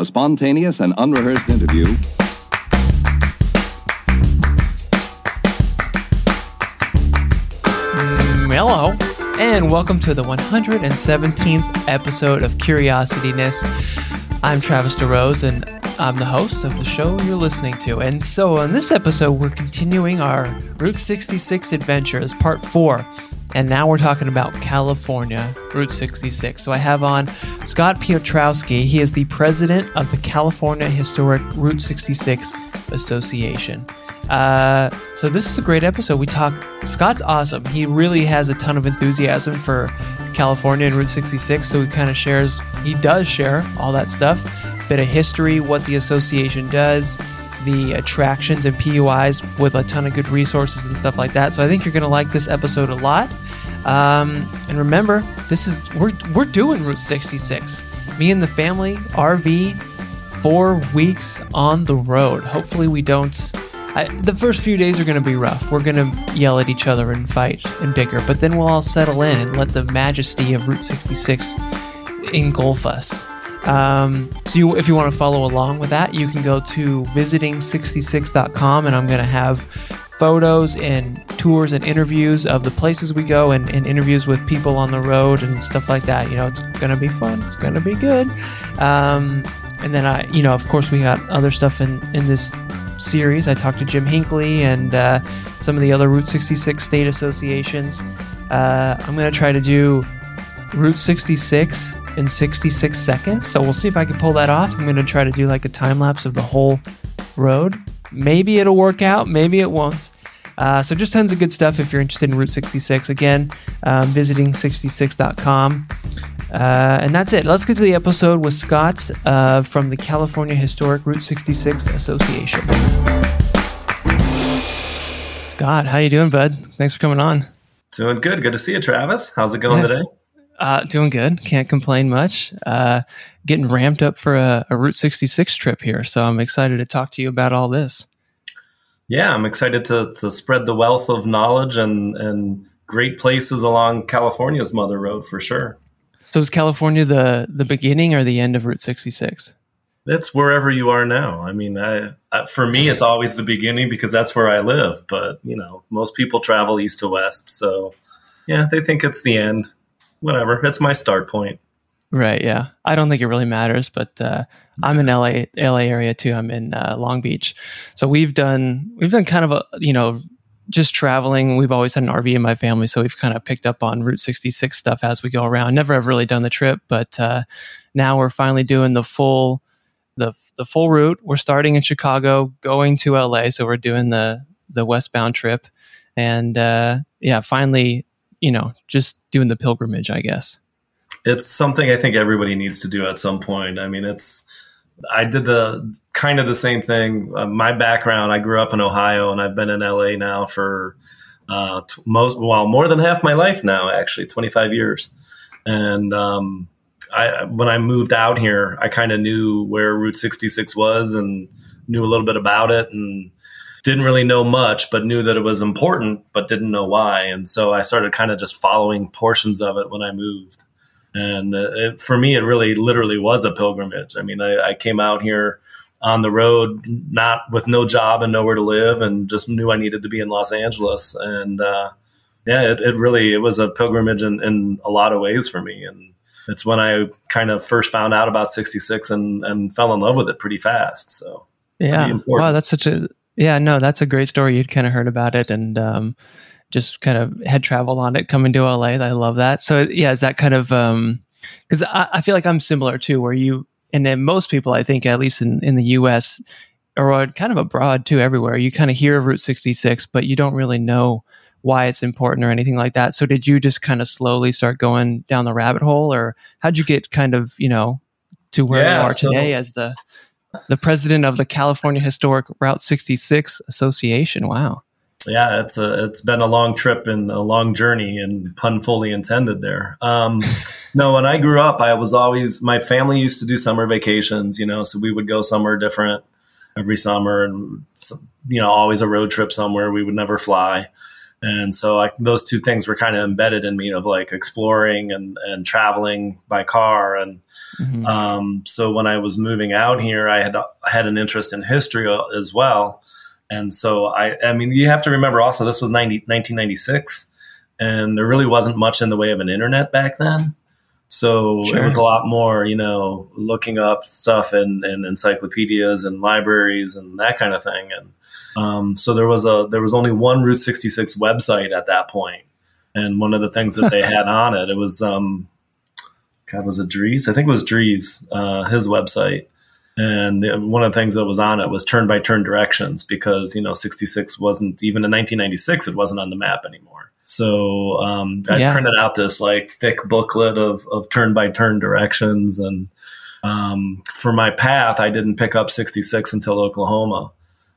a spontaneous and unrehearsed interview. Mm, hello, and welcome to the 117th episode of Curiosityness. I'm Travis DeRose, and I'm the host of the show you're listening to. And so, on this episode, we're continuing our Route 66 adventures, part four. And now we're talking about California, Route 66. So I have on Scott Piotrowski. He is the president of the California Historic Route 66 Association. Uh, so this is a great episode. We talk. Scott's awesome. He really has a ton of enthusiasm for California and Route 66. So he kind of shares. He does share all that stuff. Bit of history, what the association does, the attractions and POIs with a ton of good resources and stuff like that. So I think you're going to like this episode a lot. Um, and remember, this is we're we're doing Route 66. Me and the family, RV, four weeks on the road. Hopefully, we don't. I, the first few days are going to be rough. We're going to yell at each other and fight and bicker, but then we'll all settle in and let the majesty of Route 66 engulf us. Um, so, you, if you want to follow along with that, you can go to visiting66.com, and I'm going to have photos and tours and interviews of the places we go and, and, interviews with people on the road and stuff like that. You know, it's going to be fun. It's going to be good. Um, and then I, you know, of course, we got other stuff in, in this series. I talked to Jim Hinckley and uh, some of the other Route 66 state associations. Uh, I'm going to try to do Route 66 in 66 seconds. So we'll see if I can pull that off. I'm going to try to do like a time lapse of the whole road. Maybe it'll work out, maybe it won't. Uh, so just tons of good stuff if you're interested in Route 66. Again, um, visiting 66.com. Uh, and that's it. Let's get to the episode with Scott uh, from the California Historic Route 66 Association. Scott, how you doing, bud? Thanks for coming on. Doing good. Good to see you, Travis. How's it going yeah. today? Uh, doing good. Can't complain much. Uh, getting ramped up for a, a, Route 66 trip here. So I'm excited to talk to you about all this. Yeah, I'm excited to, to spread the wealth of knowledge and, and great places along California's Mother Road for sure. So is California the, the beginning or the end of Route 66? It's wherever you are now. I mean, I, I, for me, it's always the beginning because that's where I live. But you know, most people travel east to west, so yeah, they think it's the end. Whatever, it's my start point. Right. Yeah. I don't think it really matters, but uh, I'm in LA, LA area too. I'm in uh, Long Beach, so we've done we've done kind of a you know just traveling. We've always had an RV in my family, so we've kind of picked up on Route 66 stuff as we go around. Never have really done the trip, but uh, now we're finally doing the full the the full route. We're starting in Chicago, going to LA, so we're doing the the westbound trip, and uh, yeah, finally, you know, just doing the pilgrimage, I guess. It's something I think everybody needs to do at some point. I mean, it's I did the kind of the same thing. Uh, my background, I grew up in Ohio, and I've been in LA now for uh, t- most well more than half my life now, actually, twenty five years, and um, I when I moved out here, I kind of knew where Route 66 was and knew a little bit about it and didn't really know much, but knew that it was important, but didn't know why. And so I started kind of just following portions of it when I moved. And uh, it, for me, it really literally was a pilgrimage. I mean, I, I came out here on the road, not with no job and nowhere to live, and just knew I needed to be in Los Angeles. And uh, yeah, it, it, really it was a pilgrimage in, in a lot of ways for me. And it's when I kind of first found out about 66 and, and fell in love with it pretty fast. So yeah, wow, that's such a yeah, no, that's a great story. You'd kind of heard about it and um, just kind of had traveled on it coming to LA. I love that. So yeah, is that kind of because um, I, I feel like I'm similar too, where you and then most people, I think, at least in in the U.S. or kind of abroad too, everywhere, you kind of hear of Route 66, but you don't really know why it's important or anything like that. So did you just kind of slowly start going down the rabbit hole or how'd you get kind of, you know, to where yeah, you are so, today as the the president of the California Historic Route 66 Association? Wow. Yeah, it's a it's been a long trip and a long journey, and pun fully intended there. Um, no, when I grew up, I was always my family used to do summer vacations, you know, so we would go somewhere different every summer, and you know, always a road trip somewhere. We would never fly, And so like those two things were kind of embedded in me of like exploring and, and traveling by car. And mm-hmm. um, so when I was moving out here, I had I had an interest in history as well. And so I, I mean, you have to remember also this was 90, 1996 and there really wasn't much in the way of an internet back then. So sure. it was a lot more, you know, looking up stuff in, in encyclopedias and libraries and that kind of thing. And um, so there was a there was only one Route 66 website at that point, and one of the things that they had on it, it was um, God was it Dries? I think it was Dries, uh, his website. And one of the things that was on it was turn by turn directions because you know 66 wasn't even in 1996 it wasn't on the map anymore. So um, I yeah. printed out this like thick booklet of of turn by turn directions, and um, for my path, I didn't pick up 66 until Oklahoma.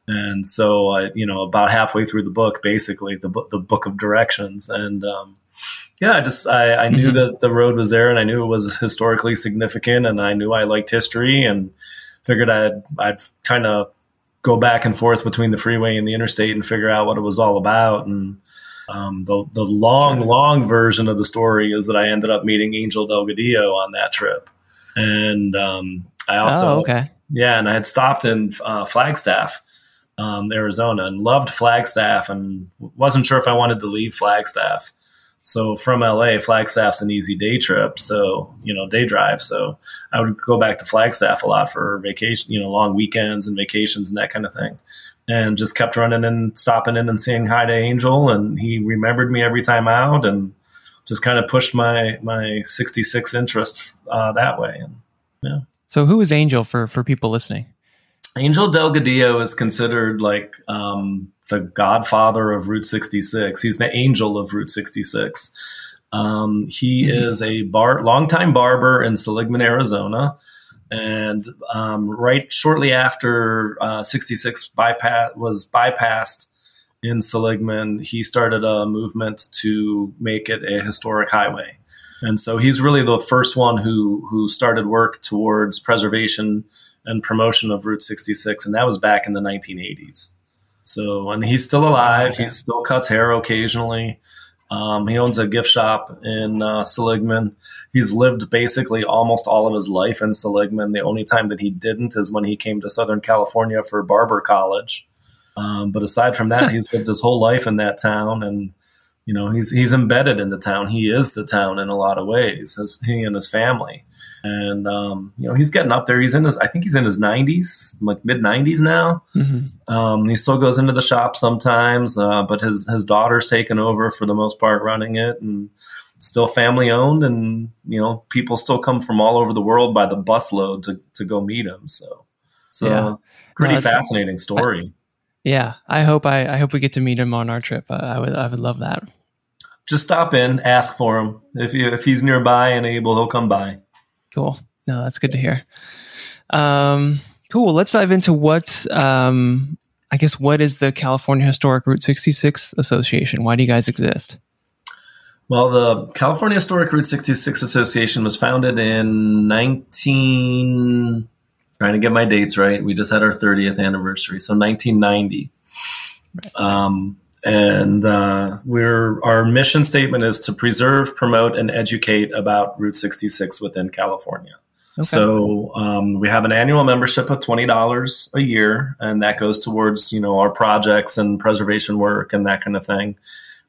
And so, I, you know, about halfway through the book, basically the book, the book of directions, and um, yeah, I just I, I knew mm-hmm. that the road was there, and I knew it was historically significant, and I knew I liked history, and figured I'd I'd kind of go back and forth between the freeway and the interstate and figure out what it was all about, and um, the the long long version of the story is that I ended up meeting Angel Delgadillo on that trip, and um, I also oh, okay yeah, and I had stopped in uh, Flagstaff, um, Arizona, and loved Flagstaff, and wasn't sure if I wanted to leave Flagstaff. So from LA, Flagstaff's an easy day trip. So, you know, day drive. So I would go back to Flagstaff a lot for vacation, you know, long weekends and vacations and that kind of thing and just kept running and stopping in and saying hi to Angel, and he remembered me every time out, and just kind of pushed my my 66 interest uh, that way. And yeah. So who is Angel for for people listening? Angel Delgadillo is considered like um, the godfather of Route 66. He's the angel of Route 66. Um, he mm-hmm. is a bar, longtime barber in Seligman, Arizona. And um, right shortly after uh, 66 bypass was bypassed in Seligman, he started a movement to make it a historic highway. And so he's really the first one who who started work towards preservation and promotion of Route 66, and that was back in the 1980s. So, and he's still alive. He still cuts hair occasionally. Um, he owns a gift shop in uh, Seligman. He's lived basically almost all of his life in Seligman. The only time that he didn't is when he came to Southern California for barber college. Um, but aside from that, he's lived his whole life in that town, and you know he's he's embedded in the town. He is the town in a lot of ways, as he and his family. And um, you know he's getting up there. He's in his I think he's in his 90s, like mid 90s now. Mm-hmm. Um, he still goes into the shop sometimes, uh, but his his daughter's taken over for the most part running it, and still family owned and you know people still come from all over the world by the busload to, to go meet him. So so yeah. pretty no, fascinating story. I, yeah. I hope I, I hope we get to meet him on our trip. I, I, would i would love that. Just stop in ask for him. If you, if he's nearby and able he'll come by. Cool. No that's good to hear. Um cool. Let's dive into what's um i guess what is the california historic route 66 association? Why do you guys exist well, the California Historic Route 66 Association was founded in 19 trying to get my dates right. We just had our 30th anniversary, so 1990. Right. Um, and uh, we're our mission statement is to preserve, promote, and educate about Route 66 within California. Okay. So um, we have an annual membership of twenty dollars a year, and that goes towards you know our projects and preservation work and that kind of thing.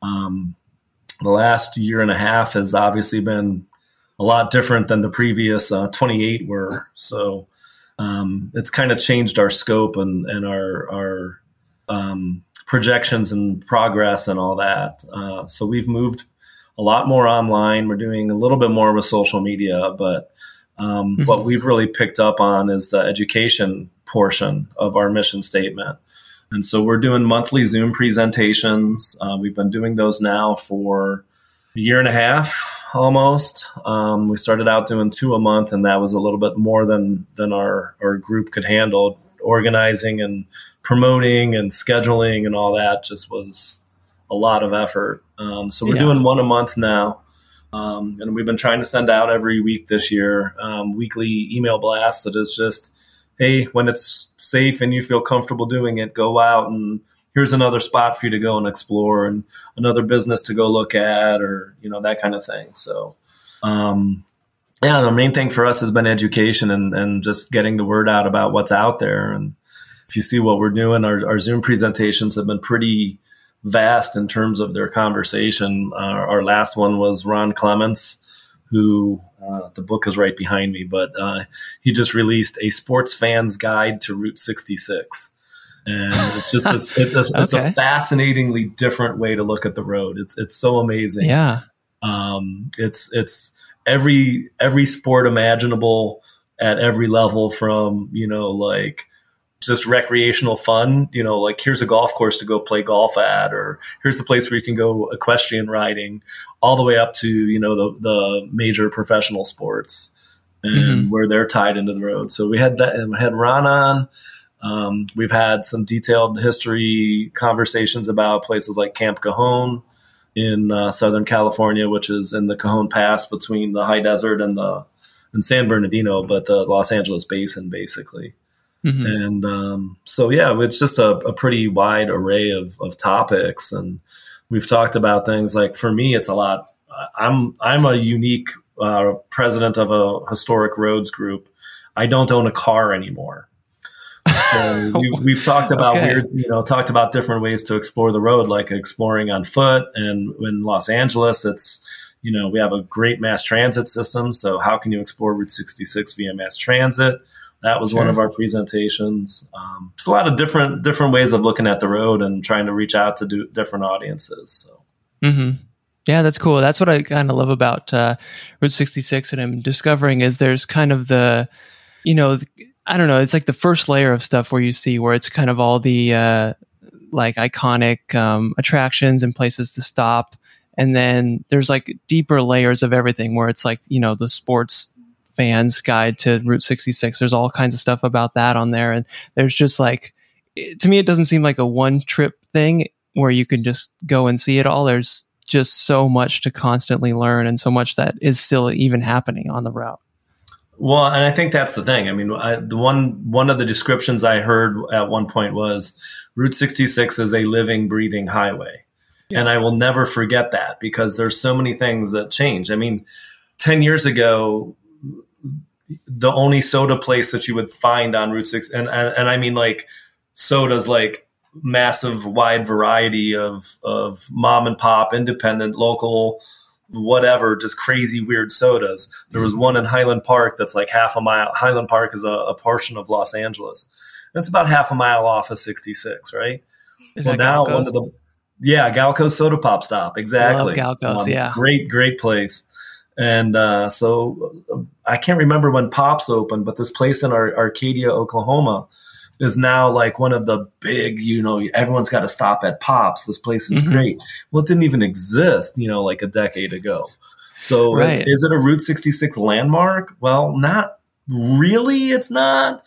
Um, the last year and a half has obviously been a lot different than the previous uh, 28 were. So um, it's kind of changed our scope and, and our, our um, projections and progress and all that. Uh, so we've moved a lot more online. We're doing a little bit more with social media, but um, mm-hmm. what we've really picked up on is the education portion of our mission statement. And so we're doing monthly Zoom presentations. Uh, we've been doing those now for a year and a half almost. Um, we started out doing two a month, and that was a little bit more than than our our group could handle. Organizing and promoting and scheduling and all that just was a lot of effort. Um, so we're yeah. doing one a month now. Um, and we've been trying to send out every week this year um, weekly email blasts that is just hey, when it's safe and you feel comfortable doing it, go out and here's another spot for you to go and explore and another business to go look at or you know that kind of thing. So um, yeah the main thing for us has been education and, and just getting the word out about what's out there. And if you see what we're doing our, our zoom presentations have been pretty vast in terms of their conversation. Uh, our last one was ron clements who uh, the book is right behind me, but uh, he just released a sports fan's guide to Route 66. And it's just a, it's, a, it's a fascinatingly different way to look at the road. It's it's so amazing. Yeah. Um, it's it's every every sport imaginable at every level from you know like just recreational fun. You know, like here's a golf course to go play golf at, or here's the place where you can go equestrian riding, all the way up to you know the the major professional sports and mm-hmm. where they're tied into the road. So we had that, and we had Ron on. Um, we've had some detailed history conversations about places like Camp Cajon in uh, Southern California, which is in the Cajon Pass between the high desert and the and San Bernardino, but the Los Angeles basin, basically. Mm-hmm. And um, so, yeah, it's just a, a, pretty wide array of, of topics. And we've talked about things like, for me, it's a lot. I'm I'm a unique uh, president of a historic roads group. I don't own a car anymore. So we, have talked about okay. weird, you know, talked about different ways to explore the road, like exploring on foot. And in Los Angeles, it's you know we have a great mass transit system. So how can you explore Route 66 via mass transit? That was one of our presentations. Um, it's a lot of different different ways of looking at the road and trying to reach out to do different audiences. So. Mm-hmm. Yeah, that's cool. That's what I kind of love about uh, Route 66, and I'm discovering is there's kind of the, you know, I don't know, it's like the first layer of stuff where you see where it's kind of all the uh, like iconic um, attractions and places to stop, and then there's like deeper layers of everything where it's like you know the sports fans guide to Route 66. There's all kinds of stuff about that on there. And there's just like, to me, it doesn't seem like a one trip thing where you can just go and see it all. There's just so much to constantly learn and so much that is still even happening on the route. Well, and I think that's the thing. I mean, I, the one one of the descriptions I heard at one point was Route 66 is a living, breathing highway, yeah. and I will never forget that because there's so many things that change. I mean, ten years ago, the only soda place that you would find on Route Six, and and, and I mean like sodas like massive wide variety of of mom and pop, independent, local, whatever, just crazy weird sodas. There was one in Highland Park that's like half a mile. Highland Park is a, a portion of Los Angeles. It's about half a mile off of 66, right? Is well, now one of the yeah, Galco Soda Pop Stop, exactly. Love Galco's, um, yeah, great, great place. And uh, so I can't remember when Pops opened, but this place in Ar- Arcadia, Oklahoma, is now like one of the big, you know, everyone's got to stop at Pops. This place is mm-hmm. great. Well, it didn't even exist, you know, like a decade ago. So right. is it a Route 66 landmark? Well, not really. It's not,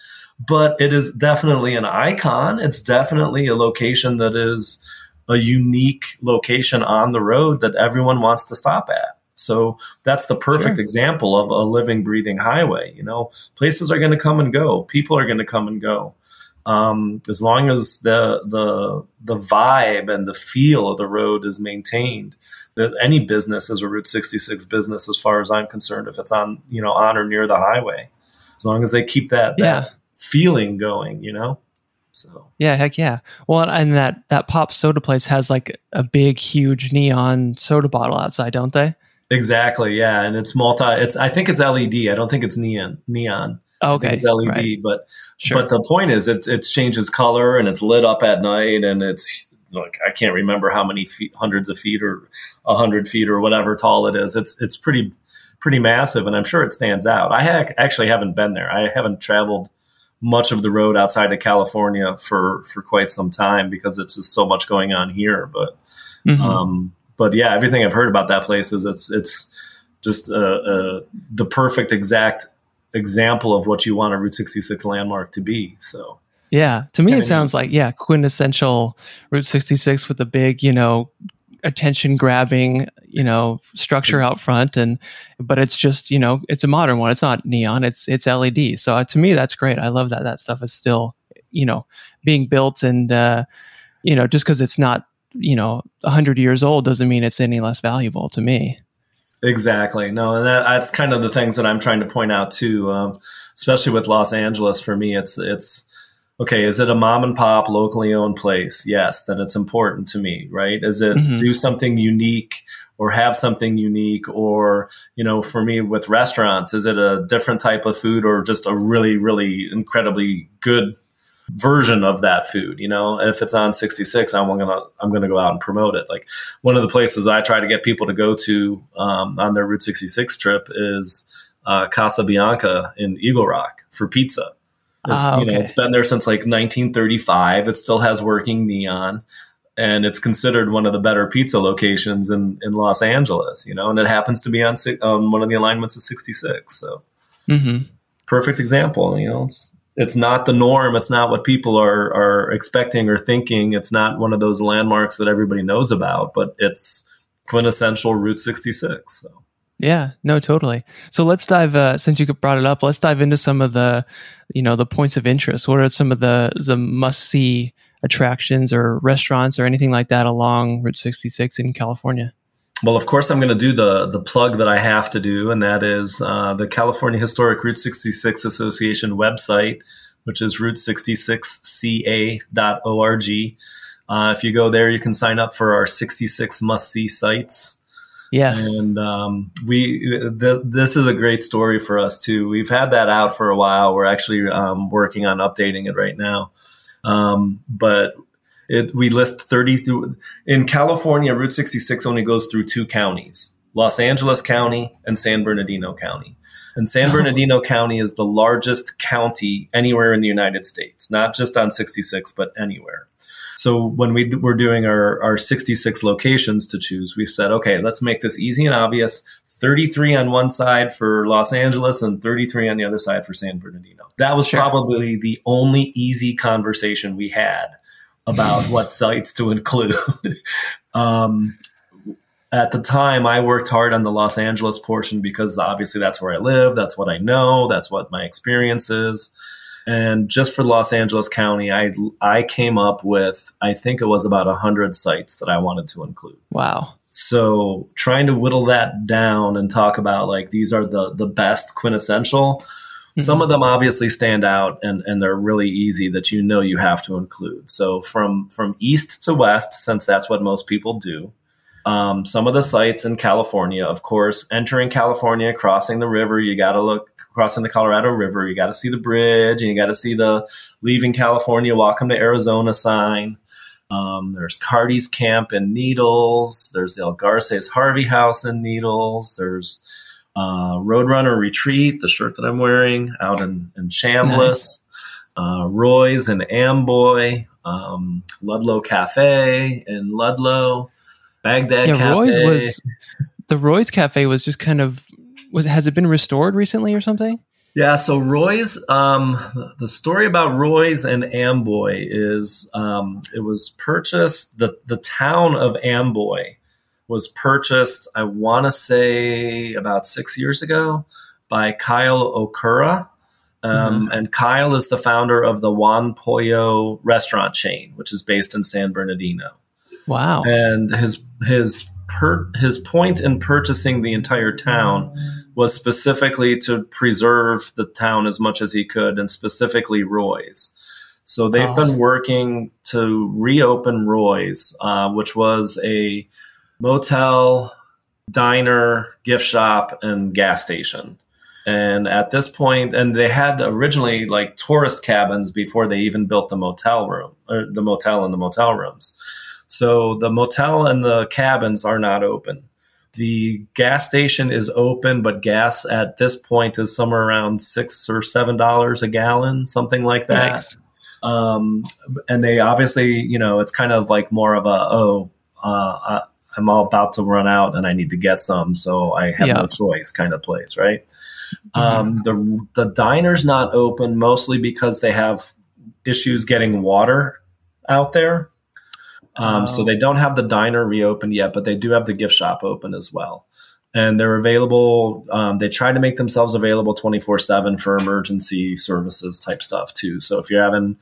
but it is definitely an icon. It's definitely a location that is a unique location on the road that everyone wants to stop at. So that's the perfect sure. example of a living, breathing highway. You know, places are going to come and go. People are going to come and go. Um, as long as the the the vibe and the feel of the road is maintained, that any business is a Route 66 business, as far as I'm concerned. If it's on you know on or near the highway, as long as they keep that, yeah. that feeling going, you know. So yeah, heck yeah. Well, and that that pop soda place has like a big, huge neon soda bottle outside, don't they? Exactly. Yeah, and it's multi. It's I think it's LED. I don't think it's neon. Neon. Okay, it's LED. Right. But sure. but the point is, it it changes color and it's lit up at night and it's like I can't remember how many feet, hundreds of feet or a hundred feet or whatever tall it is. It's it's pretty pretty massive, and I'm sure it stands out. I ha- actually haven't been there. I haven't traveled much of the road outside of California for for quite some time because it's just so much going on here. But mm-hmm. um, but yeah, everything I've heard about that place is it's it's just uh, uh, the perfect exact example of what you want a Route 66 landmark to be. So. Yeah, to me it sounds like yeah quintessential Route 66 with a big you know attention grabbing you know structure out front and but it's just you know it's a modern one. It's not neon it's it's led so uh, to me that's great. I love that that stuff is still you know being built and uh you know, just because it's not, you know, 100 years old doesn't mean it's any less valuable to me. Exactly. No, and that, that's kind of the things that I'm trying to point out too. Um, especially with Los Angeles, for me, it's it's okay. Is it a mom and pop, locally owned place? Yes, then it's important to me, right? Is it mm-hmm. do something unique or have something unique, or you know, for me with restaurants, is it a different type of food or just a really, really incredibly good version of that food you know and if it's on 66 i'm gonna i'm gonna go out and promote it like one of the places i try to get people to go to um, on their route 66 trip is uh, casa bianca in eagle rock for pizza it's, ah, okay. you know, it's been there since like 1935 it still has working neon and it's considered one of the better pizza locations in, in Los Angeles, you know, and it happens to be on um, one of the alignments of 66. So, mm-hmm. perfect example, you know, it's, it's not the norm. It's not what people are are expecting or thinking. It's not one of those landmarks that everybody knows about, but it's quintessential Route 66. So. Yeah, no, totally. So let's dive. Uh, since you brought it up, let's dive into some of the, you know, the points of interest. What are some of the the must see attractions or restaurants or anything like that along Route 66 in California? Well, of course, I'm going to do the the plug that I have to do, and that is uh, the California Historic Route 66 Association website, which is route66ca.org. Uh, if you go there, you can sign up for our 66 must see sites. Yes, and um, we th- this is a great story for us too. We've had that out for a while. We're actually um, working on updating it right now. Um, but it, we list 30 through in California, Route 66 only goes through two counties, Los Angeles County and San Bernardino County. And San oh. Bernardino County is the largest county anywhere in the United States, not just on 66, but anywhere. So when we were doing our, our 66 locations to choose, we said, okay, let's make this easy and obvious. 33 on one side for Los Angeles and 33 on the other side for San Bernardino. That was sure. probably the only easy conversation we had about what sites to include. um, at the time, I worked hard on the Los Angeles portion because obviously that's where I live, that's what I know, that's what my experience is. And just for Los Angeles County, I I came up with I think it was about hundred sites that I wanted to include. Wow. So trying to whittle that down and talk about like these are the the best quintessential some of them obviously stand out and, and they're really easy that you know you have to include. So from from east to west, since that's what most people do. Um, some of the sites in California, of course, entering California, crossing the river, you got to look crossing the Colorado River. You got to see the bridge, and you got to see the leaving California, welcome to Arizona sign. Um, there's Carty's Camp in Needles. There's the El Garces Harvey House in Needles. There's uh, Roadrunner Retreat, the shirt that I'm wearing, out in, in Chambless, nice. uh, Roy's and Amboy, um, Ludlow Cafe in Ludlow, Baghdad yeah, Cafe. Roy's was the Roy's Cafe was just kind of was has it been restored recently or something? Yeah, so Roy's, um, the story about Roy's and Amboy is um, it was purchased the the town of Amboy was purchased, I want to say about six years ago by Kyle Okura. Um, mm-hmm. And Kyle is the founder of the Juan Pollo restaurant chain, which is based in San Bernardino. Wow. And his, his, per, his point in purchasing the entire town was specifically to preserve the town as much as he could, and specifically Roy's. So they've oh. been working to reopen Roy's, uh, which was a motel, diner, gift shop, and gas station. And at this point, and they had originally like tourist cabins before they even built the motel room, or the motel and the motel rooms. So the motel and the cabins are not open. The gas station is open, but gas at this point is somewhere around six or seven dollars a gallon, something like that. Nice. Um, and they obviously, you know, it's kind of like more of a oh, uh, I'm all about to run out and I need to get some, so I have yeah. no choice kind of place, right? Mm-hmm. Um, the the diner's not open mostly because they have issues getting water out there. Um, oh. So they don't have the diner reopened yet, but they do have the gift shop open as well. And they're available. Um, they try to make themselves available 24 7 for emergency services type stuff too. So if you're having,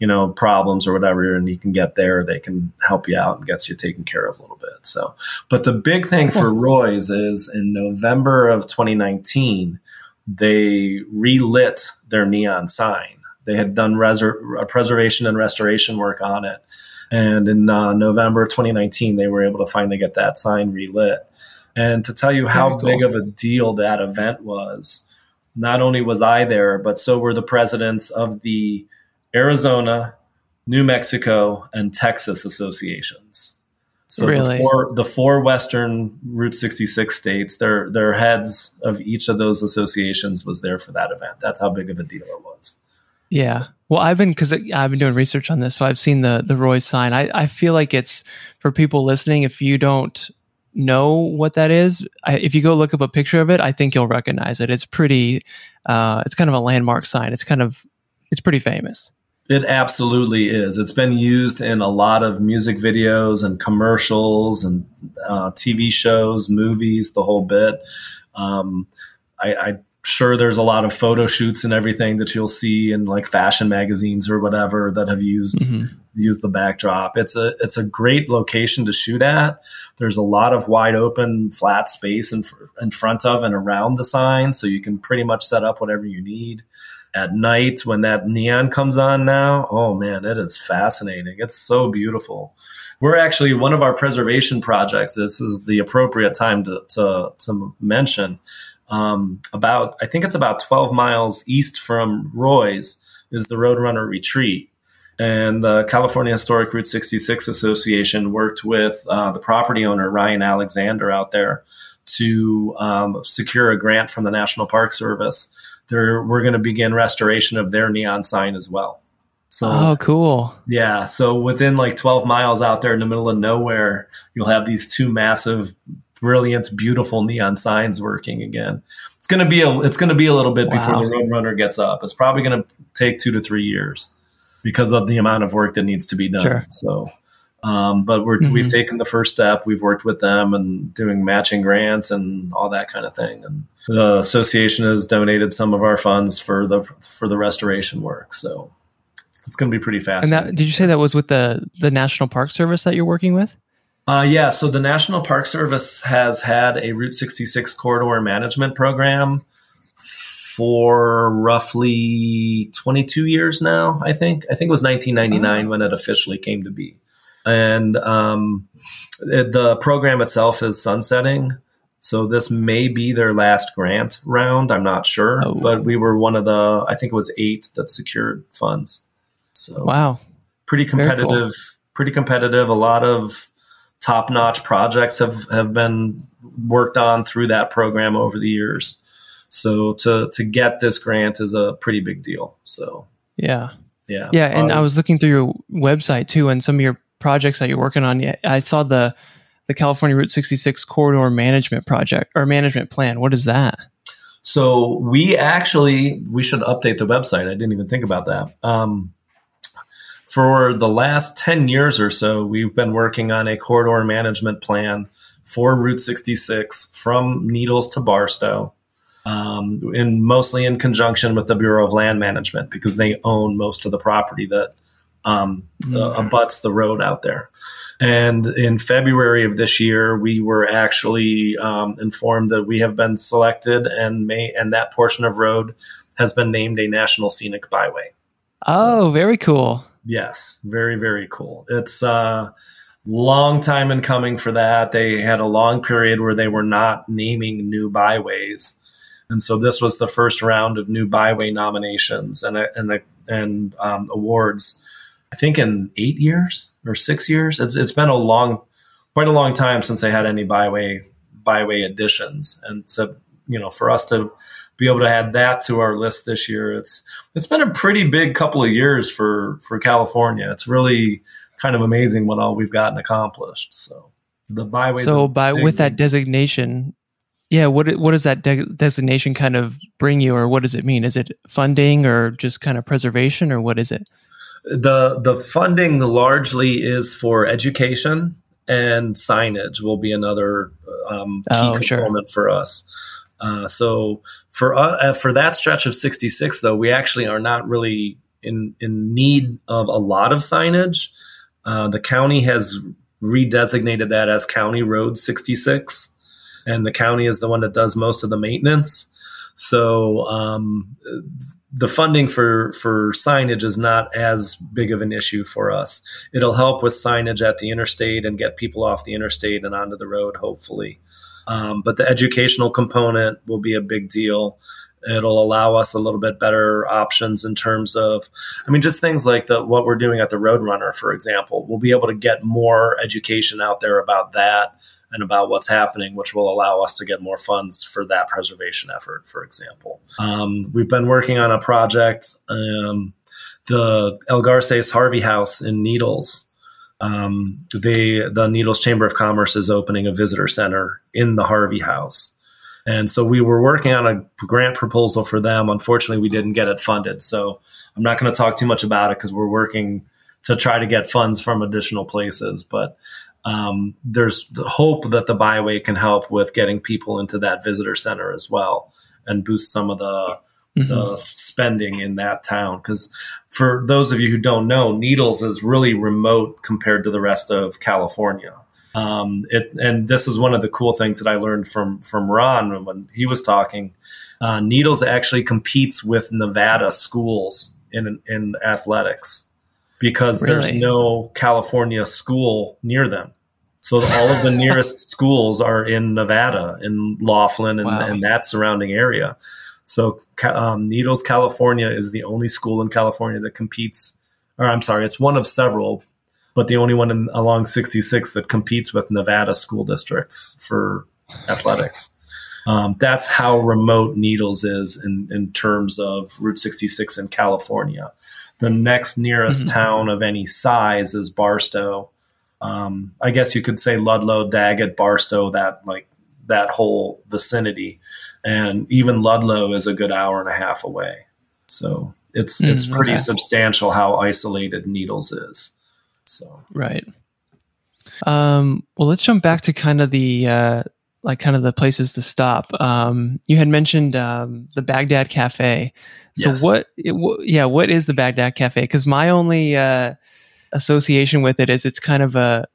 you know, problems or whatever, and you can get there, they can help you out and get you taken care of a little bit. So, but the big thing for Roy's is in November of 2019, they relit their neon sign. They had done resor- preservation and restoration work on it. And in uh, November 2019, they were able to finally get that sign relit and to tell you how cool. big of a deal that event was, not only was I there, but so were the presidents of the Arizona, New Mexico, and Texas associations. So really? the four the four Western Route 66 states, their their heads of each of those associations was there for that event. That's how big of a deal it was. Yeah. So. Well, I've been because I've been doing research on this, so I've seen the the Roy sign. I I feel like it's for people listening. If you don't know what that is, I, if you go look up a picture of it, I think you'll recognize it. It's pretty. Uh, it's kind of a landmark sign. It's kind of it's pretty famous. It absolutely is. It's been used in a lot of music videos and commercials and uh, TV shows, movies, the whole bit. Um, I, I sure there's a lot of photo shoots and everything that you'll see in like fashion magazines or whatever that have used mm-hmm. used the backdrop. It's a it's a great location to shoot at. There's a lot of wide open flat space in in front of and around the sign, so you can pretty much set up whatever you need. At night when that neon comes on now, oh man, it is fascinating. It's so beautiful. We're actually one of our preservation projects. This is the appropriate time to to, to mention um, about I think it's about 12 miles east from Roy's is the Roadrunner Retreat. And the California Historic Route 66 Association worked with uh, the property owner, Ryan Alexander, out there to um, secure a grant from the National Park Service. They're, we're going to begin restoration of their neon sign as well. So, oh, cool. Yeah. So within like 12 miles out there in the middle of nowhere, you'll have these two massive brilliant, beautiful neon signs working again. It's gonna be a it's gonna be a little bit wow. before the Roadrunner gets up. It's probably gonna take two to three years because of the amount of work that needs to be done. Sure. So, um, but we're mm-hmm. we've taken the first step. We've worked with them and doing matching grants and all that kind of thing. And the association has donated some of our funds for the for the restoration work. So it's going to be pretty fast. And that, did you say that was with the the National Park Service that you're working with? Uh, yeah, so the National Park Service has had a Route 66 corridor management program for roughly 22 years now, I think. I think it was 1999 oh. when it officially came to be. And um, it, the program itself is sunsetting. So this may be their last grant round. I'm not sure. Oh. But we were one of the, I think it was eight that secured funds. So wow. Pretty competitive. Cool. Pretty competitive. A lot of top notch projects have, have been worked on through that program over the years. So to, to get this grant is a pretty big deal. So, yeah. Yeah. Yeah. And um, I was looking through your website too, and some of your projects that you're working on. I saw the, the California Route 66 corridor management project or management plan. What is that? So we actually, we should update the website. I didn't even think about that. Um, for the last 10 years or so, we've been working on a corridor management plan for Route 66 from Needles to Barstow, um, in mostly in conjunction with the Bureau of Land Management because they own most of the property that um, mm-hmm. uh, abuts the road out there. And in February of this year, we were actually um, informed that we have been selected, and may and that portion of road has been named a National Scenic Byway. Oh, so, very cool. Yes, very very cool. It's a uh, long time in coming for that. They had a long period where they were not naming new byways, and so this was the first round of new byway nominations and and and um, awards. I think in eight years or six years. It's it's been a long, quite a long time since they had any byway byway additions, and so you know for us to be able to add that to our list this year. It's it's been a pretty big couple of years for for California. It's really kind of amazing what all we've gotten accomplished. So the byways. So by with that designation, yeah, what what does that de- designation kind of bring you, or what does it mean? Is it funding, or just kind of preservation, or what is it? The the funding largely is for education and signage will be another um, key Oh, component sure. for us. Uh, so for uh, for that stretch of 66, though, we actually are not really in in need of a lot of signage. Uh, the county has redesignated that as County Road 66, and the county is the one that does most of the maintenance. So um, the funding for for signage is not as big of an issue for us. It'll help with signage at the interstate and get people off the interstate and onto the road, hopefully. Um, but the educational component will be a big deal. It'll allow us a little bit better options in terms of, I mean, just things like the what we're doing at the Roadrunner, for example. We'll be able to get more education out there about that and about what's happening, which will allow us to get more funds for that preservation effort, for example. Um, we've been working on a project, um, the El Garces Harvey House in Needles. Um, the Needles Chamber of Commerce is opening a visitor center in the Harvey House. And so we were working on a grant proposal for them. Unfortunately, we didn't get it funded. So I'm not going to talk too much about it because we're working to try to get funds from additional places. But um, there's the hope that the byway can help with getting people into that visitor center as well and boost some of the the spending in that town. Because for those of you who don't know needles is really remote compared to the rest of california. Um, it, and this is one of the cool things that i learned from from ron when he was talking. Uh, needles actually competes with nevada schools in in athletics because there's no california school near them. So all of the nearest schools are in nevada in laughlin and, Wow. and that surrounding area so um, Needles, California is the only school in California that competes, or I'm sorry, it's one of several, but the only one in, along 66 that competes with Nevada school districts for athletics. Um, that's how remote Needles is in, in terms of Route 66 in California. The next nearest Mhm. town of any size is Barstow. Um, I guess you could say Ludlow, Daggett, Barstow, that like that whole vicinity and even Ludlow is a good hour and a half away. So it's it's Mm, pretty okay. substantial how isolated Needles is. So Right. Um, well, let's jump back to kind of the uh, like kind of the places to stop. Um, you had mentioned um, the Baghdad Cafe. So Yes. what? It, yeah, what is the Baghdad Cafe? Because my only uh, association with it is it's kind of a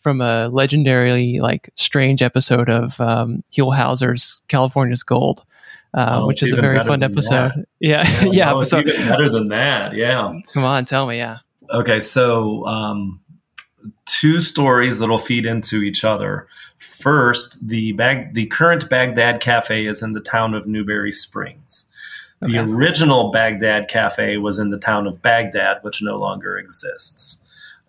from a legendary like strange episode of um, Howser's California's Gold, uh, Oh, which is a very fun episode. that. Yeah, yeah. it's so even better than that. Yeah. come on, tell me. Yeah. Okay, so um, two stories that'll feed into each other. First, the bag, the current Baghdad Cafe is in the town of Newberry Springs. The Okay. original Baghdad Cafe was in the town of Baghdad, which no longer exists.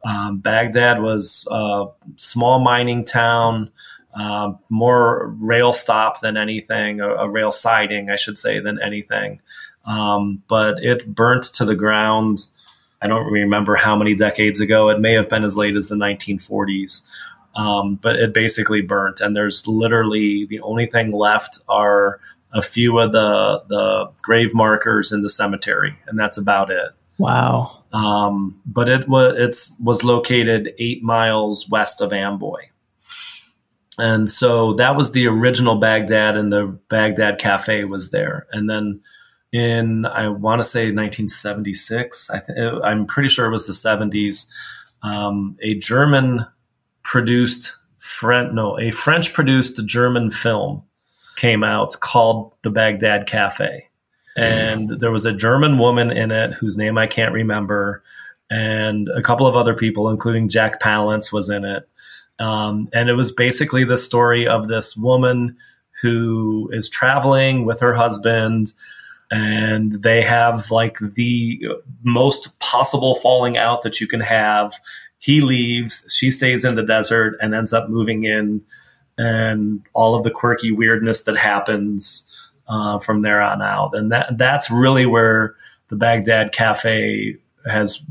Um, Baghdad was a small mining town, uh, more rail stop than anything, a, a rail siding, I should say, than anything. Um, but it burnt to the ground. I don't remember how many decades ago. It may have been as late as the 1940s. Um, but it basically burnt, and there's literally the only thing left are a few of the the grave markers in the cemetery, and that's about it. Wow. Um, but it was was located eight miles west of Amboy, and so that was the original Baghdad, and the Baghdad Cafe was there. And then in I want to say 1976, I th- I'm pretty sure it was the 70s. Um, a German produced French no a French produced German film came out called The Baghdad Cafe and there was a German woman in it whose name I can't remember, and a couple of other people, including Jack Palance, was in it. Um, and it was basically the story of this woman who is traveling with her husband, and they have like the most possible falling out that you can have. He leaves, she stays in the desert, and ends up moving in, and all of the quirky weirdness that happens uh, from there on out. And that that's really where the Baghdad Cafe has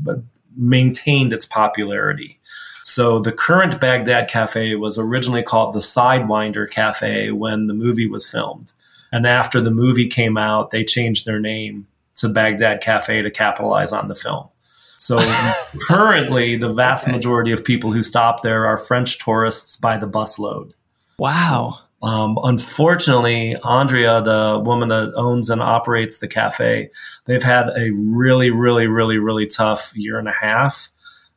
maintained its popularity. So the current Baghdad Cafe was originally called the Sidewinder Cafe when the movie was filmed. And after the movie came out, they changed their name to Baghdad Cafe to capitalize on the film. So currently, the vast okay. majority of people who stop there are French tourists by the busload. Wow. So, um, unfortunately, Andrea, the woman that owns and operates the cafe, they've had a really, really, really, really tough year and a half.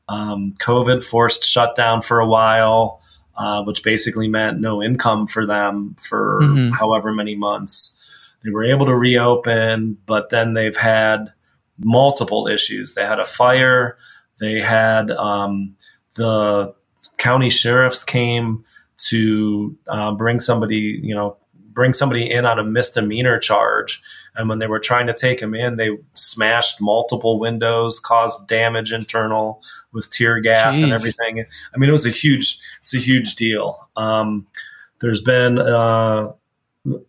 Um, COVID forced shutdown for a while, uh, which basically meant no income for them for mm-hmm. however many months. They were able to reopen, but then they've had multiple issues. They had a fire. They had um, the county sheriffs came to uh, bring somebody, you know, bring somebody in on a misdemeanor charge. And when they were trying to take him in, they smashed multiple windows, caused damage internal with tear gas Jeez. and everything. I mean, it was a huge, it's a huge deal. Um, there's been uh,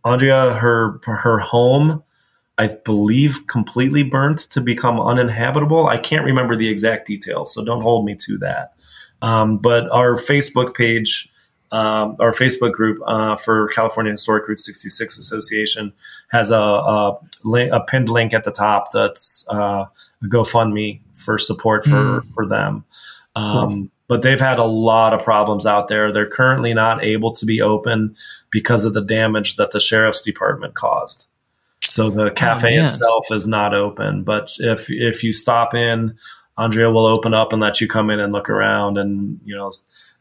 Andrea, her her home I believe, completely burnt to become uninhabitable. I can't remember the exact details, so don't hold me to that. Um, but our Facebook page, um, our Facebook group uh, for California Historic Route 66 Association has a, a, link, a pinned link at the top that's uh, a GoFundMe for support for, mm. for them. Um, cool. But they've had a lot of problems out there. They're currently not able to be open because of the damage that the sheriff's department caused. So the cafe oh, itself is not open, but if if you stop in, Andrea will open up and let you come in and look around. And you know,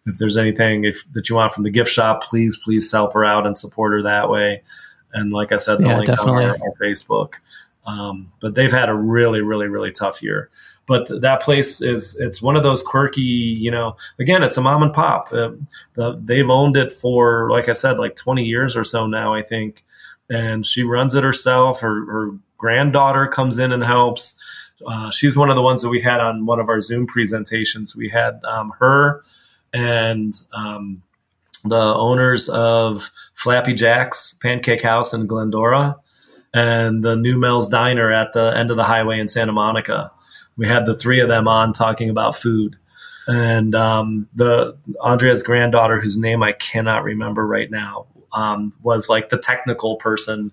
if there's anything if that you want from the gift shop, please please help her out and support her that way. And like I said, the yeah, link definitely. on our, our Facebook. Um, but they've had a really really really tough year. But that place is it's one of those quirky, you know. Again, it's a mom and pop. Uh, the, they've owned it for, like I said, like 20 years or so now. I think and she runs it herself. Her, her granddaughter comes in and helps. Uh, she's one of the ones that we had on one of our Zoom presentations. We had um, her and um, the owners of Flappy Jack's Pancake House in Glendora and the New Mel's Diner at the end of the highway in Santa Monica. We had the three of them on talking about food. And um, the Andrea's granddaughter, whose name I cannot remember right now, um, was like the technical person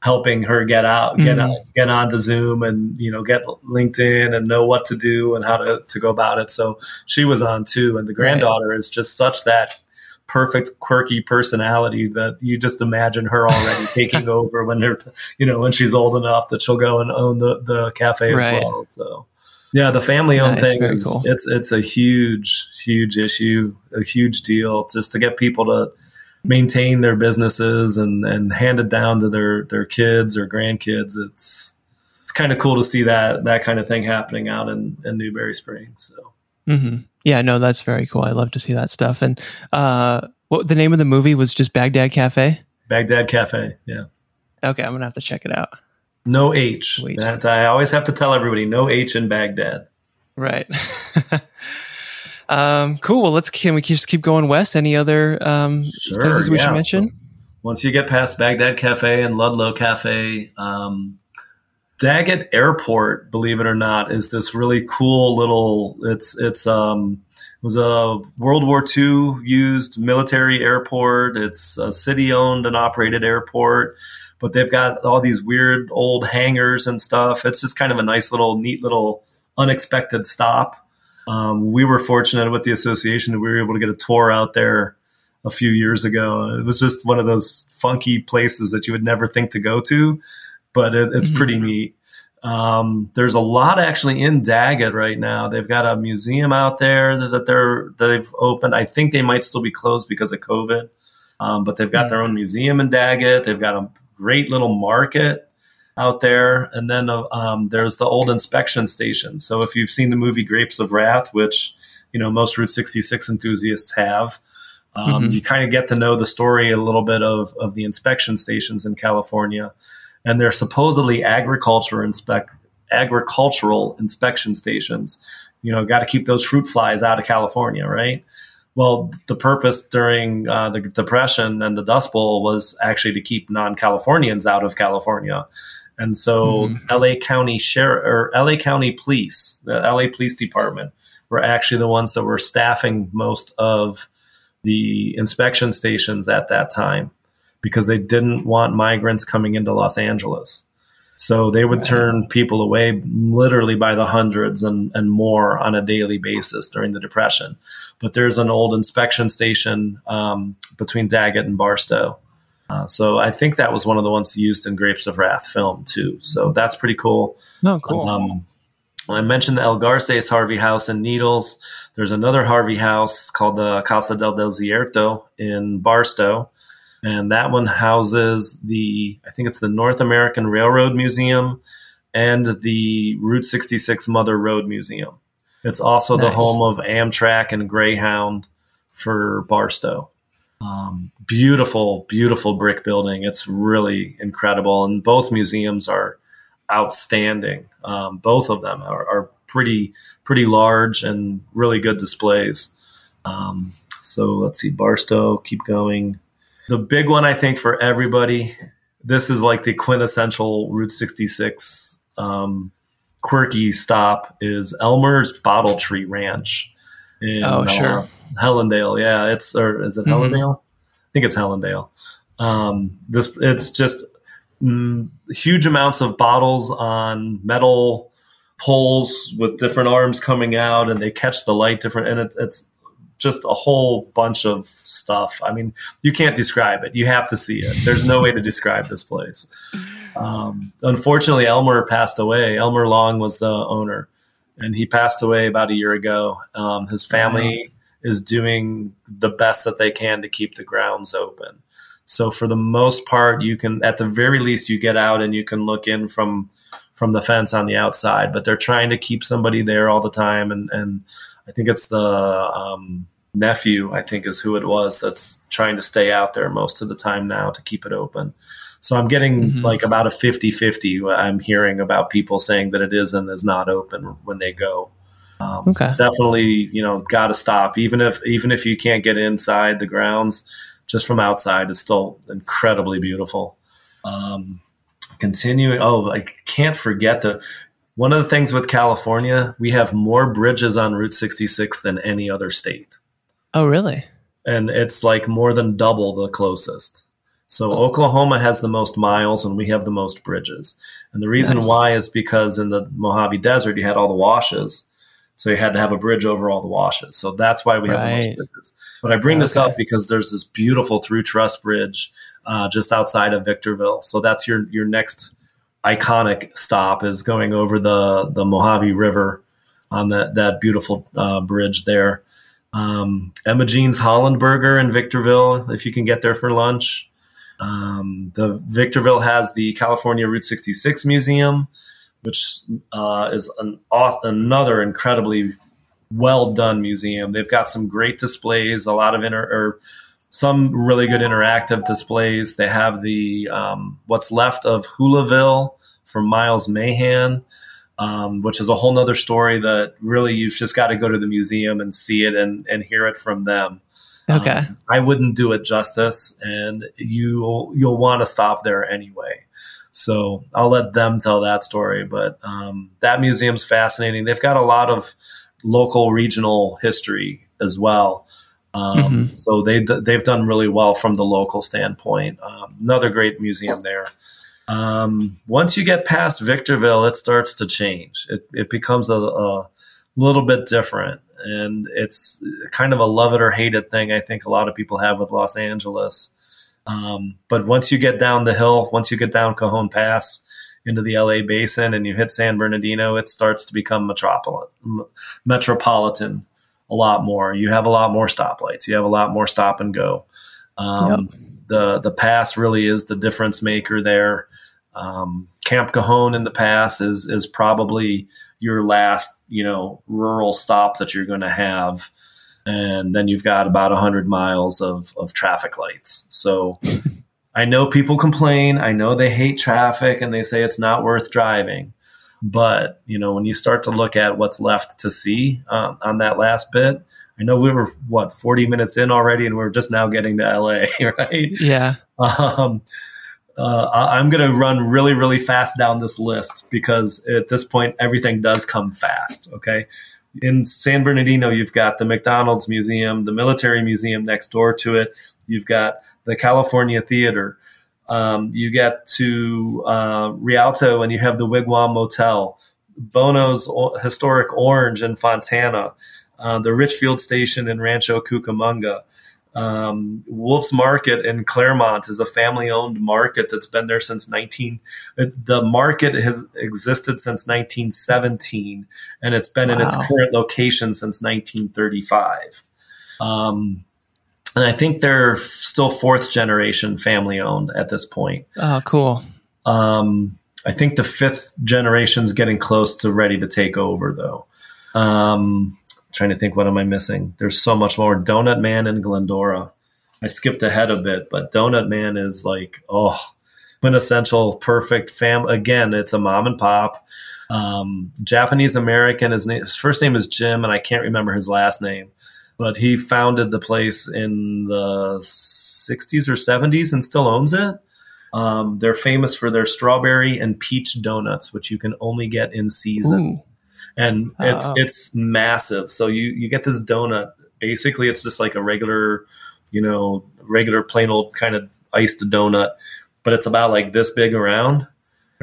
helping her get out, get mm-hmm. out, get onto Zoom, and you know get LinkedIn and know what to do and how to to go about it. So she was on too, and the granddaughter right. is just such that perfect quirky personality that you just imagine her already taking over when they're t- you know when she's old enough that she'll go and own the the cafe right. as well. So. Yeah, the family owned nice, thing is cool. it's it's a huge huge issue, a huge deal just to get people to maintain their businesses and and hand it down to their their kids or grandkids. It's it's kind of cool to see that that kind of thing happening out in, in Newberry Springs. So. Mm-hmm. Yeah, no, that's very cool. I love to see that stuff. And uh, what the name of the movie was just Baghdad Cafe. Baghdad Cafe. Yeah. Okay, I'm gonna have to check it out. No H. That, I always have to tell everybody no H in Baghdad. Right. Um, cool. Well, let's can we just keep going west? Any other um, sure, places we yeah. should mention? So once you get past Baghdad Cafe and Ludlow Cafe, um, Daggett Airport, believe it or not, is this really cool little. It's it's um it was a World War II used military airport. It's a city owned and operated airport, but they've got all these weird old hangars and stuff. It's just kind of a nice little, neat little unexpected stop. Um, we were fortunate with the association that we were able to get a tour out there a few years ago. It was just one of those funky places that you would never think to go to, but it, it's mm-hmm. pretty neat. Um, there's a lot actually in Daggett right now. They've got a museum out there that, that they're that they've opened. I think they might still be closed because of COVID, um, but they've got mm-hmm. their own museum in Daggett. They've got a great little market out there. And then uh, um, there's the old inspection station. So if you've seen the movie Grapes of Wrath, which you know most Route 66 enthusiasts have, um, mm-hmm. you kind of get to know the story a little bit of of the inspection stations in California, and they're supposedly agriculture inspect agricultural inspection stations. You know, got to keep those fruit flies out of California, right? Well, the purpose during uh, the Depression and the Dust Bowl was actually to keep non Californians out of California. And so mm-hmm. LA County Sheriff or LA County Police, the LA Police Department were actually the ones that were staffing most of the inspection stations at that time because they didn't want migrants coming into Los Angeles. So they would turn people away literally by the hundreds and, and more on a daily basis during the Depression. But there's an old inspection station um, between Daggett and Barstow. Uh, so I think that was one of the ones used in Grapes of Wrath film too. So that's pretty cool. Oh, cool. Um, I mentioned the El Garces Harvey House in Needles. There's another Harvey House called the Casa del Desierto in Barstow and that one houses the I think it's the North American Railroad Museum and the Route 66 Mother Road Museum. It's also nice. the home of Amtrak and Greyhound for Barstow. Um, beautiful, beautiful brick building. It's really incredible, and both museums are outstanding. Um, both of them are, are, pretty pretty large and really good displays. Um, so let's see, Barstow. Keep going. The big one, I think, for everybody, this is like the quintessential Route 66 um, quirky stop is Elmer's Bottle Tree Ranch. In, oh, sure. Uh, Helendale. Yeah. It's, or is it mm-hmm. Helendale? I think it's Helendale. Um, this, it's just mm, huge amounts of bottles on metal poles with different arms coming out and they catch the light different. And it, it's, just a whole bunch of stuff. I mean, you can't describe it. You have to see it. There's no way to describe this place. Um, unfortunately, Elmer passed away. Elmer Long was the owner, and he passed away about a year ago. Um, his family is doing the best that they can to keep the grounds open. So for the most part, you can, at the very least, you get out and you can look in from from the fence on the outside. But they're trying to keep somebody there all the time, and and I think it's the um, nephew, I think is who it was that's trying to stay out there most of the time now to keep it open. So I'm getting mm-hmm. like about a 50 50. I'm hearing about people saying that it is and is not open when they go. Um, okay. Definitely, you know, got to stop. Even if even if you can't get inside the grounds, just from outside, it's still incredibly beautiful. Um, continuing, oh, I can't forget the one of the things with California, we have more bridges on Route 66 than any other state. Oh, really? And it's like more than double the closest. So oh. Oklahoma has the most miles and we have the most bridges. And the reason nice. why is because in the Mojave Desert, you had all the washes. So you had to have a bridge over all the washes. So that's why we right. have the most bridges. But I bring okay. this up because there's this beautiful through truss bridge uh, just outside of Victorville. So that's your your next iconic stop is going over the the Mojave River on that that beautiful uh, bridge there. Um, Emma Jean's Holland Burger in Victorville, if you can get there for lunch. Um, the Victorville has the California Route 66 Museum, which uh, is an, another incredibly well done museum. They've got some great displays, a lot of inter or some really good interactive displays. They have the um, what's left of Hulaville from Miles Mahan, um, which is a whole nother story that really you've just got to go to the museum and see it and, and hear it from them. Okay. Um, I wouldn't do it justice, and you you'll want to stop there anyway. So I'll let them tell that story. But um, that museum's fascinating. They've got a lot of local regional history as well. Um, mm-hmm. So they they've done really well from the local standpoint. Um, another great museum there. Um, once you get past Victorville, it starts to change. It, it becomes a, a, little bit different, and it's kind of a love it or hate it thing. I think a lot of people have with Los Angeles. Um, but once you get down the hill, once you get down Cajon Pass into the LA basin and you hit San Bernardino, it starts to become metropolitan. Metropolitan a lot more. You have a lot more stoplights. You have a lot more stop and go. Um, yep. The the pass really is the difference maker there. Um, Camp Cajon in the pass is is probably your last you know rural stop that you're going to have, and then you've got about hundred miles of of traffic lights. So. I know people complain. I know they hate traffic and they say it's not worth driving. But you know, when you start to look at what's left to see um, on that last bit, I know we were what 40 minutes in already, and we're just now getting to LA, right? Yeah. Um, uh, I'm going to run really, really fast down this list because at this point, everything does come fast. Okay. In San Bernardino, you've got the McDonald's Museum, the Military Museum next door to it. You've got the California Theater. Um, you get to uh, Rialto and you have the Wigwam Motel, Bono's o- historic Orange in Fontana, uh, the Richfield Station in Rancho Cucamonga. Um, Wolfe's Market in Claremont is a family owned market that's been there since 19. The market has existed since 1917 and it's been in its current location since 1935. Um, and I think they're still fourth generation family owned at this point. Oh, cool. Um, I think the fifth generation's getting close to ready to take over, though. Um, trying to think, what am I missing? There's so much more. Donut Man in Glendora. I skipped ahead a bit, but Donut Man is like, oh, quintessential, perfect fam. Again, it's a mom and pop. Um, Japanese American. His name, his first name is Jim, and I can't remember his last name. But he founded the place in the 60s or 70s and still owns it. Um, they're famous for their strawberry and peach donuts, which you can only get in season Ooh. And oh, it's Oh. it's massive. So you you get this donut. Basically, it's just like a regular, you know, regular plain old kind of iced donut, but it's about like this big around.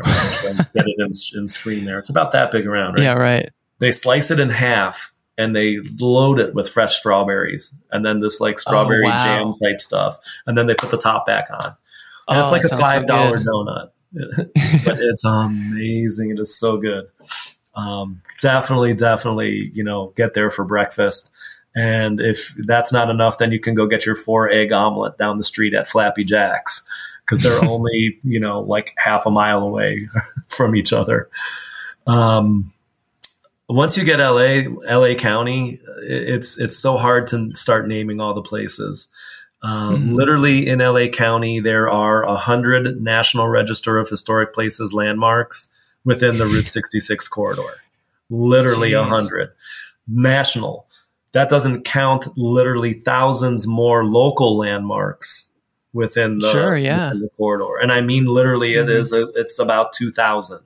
get it in, in screen there. It's about that big around, right? Yeah, right. They slice it in half and they load it with fresh strawberries and then this like oh, strawberry Oh, wow. jam type stuff, and then they put the top back on. And it's Oh, like a five dollar good. donut, but it's amazing. It is so good. Um, definitely, definitely, you know, get there for breakfast. And if that's not enough, then you can go get your four egg omelet down the street at Flappy Jack's because they're only, you know, like half a mile away from each other. Um, once you get LA, LA County, it's it's so hard to start naming all the places. Um, Mhm. Literally in LA County, there are a hundred National Register of Historic Places landmarks within the Route 66 corridor. Literally a hundred national. That doesn't count literally thousands more local landmarks within the, Sure, yeah. within the corridor. And I mean literally, it Mhm. is a, it's about two thousand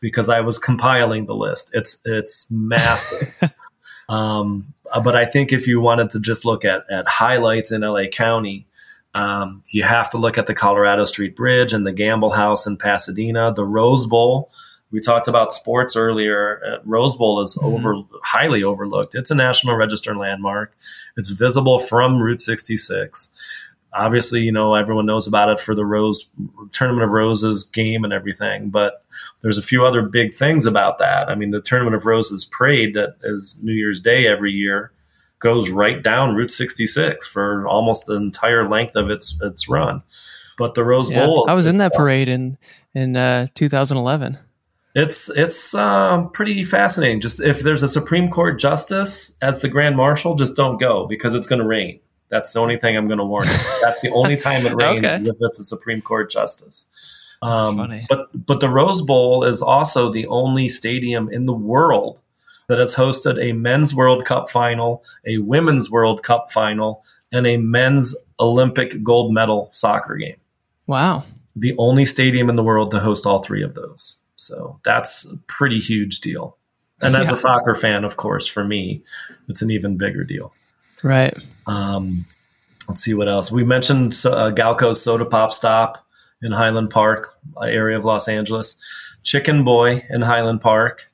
because I was compiling the list. It's it's massive. um, uh, but I think if you wanted to just look at at highlights in LA County, um, you have to look at the Colorado Street Bridge and the Gamble House in Pasadena, the Rose Bowl. We talked about sports earlier. Uh, Rose Bowl is Mhm. over highly overlooked. It's a National Register landmark. It's visible from Route 66. Obviously, you know everyone knows about it for the Rose Tournament of Roses game and everything, but there's a few other big things about that. I mean, the Tournament of Roses parade that is New Year's Day every year goes right down Route 66 for almost the entire length of its its run. But the Rose Yeah, Bowl, I was in that parade in in uh, 2011. It's it's um, pretty fascinating. Just if there's a Supreme Court justice as the Grand Marshal, just don't go because it's going to rain. That's the only thing I'm going to warn you. That's the only time it rains Okay. is if it's a Supreme Court justice. That's Um, funny. But but the Rose Bowl is also the only stadium in the world that has hosted a men's World Cup final, a women's World Cup final, and a men's Olympic gold medal soccer game Wow. the only stadium in the world to host all three of those. So that's a pretty huge deal. And as Yeah. a soccer fan, of course, for me, it's an even bigger deal. Right. Um, let's see what else. We mentioned uh, Galco's Soda Pop Stop in Highland Park, uh, area of Los Angeles. Chicken Boy in Highland Park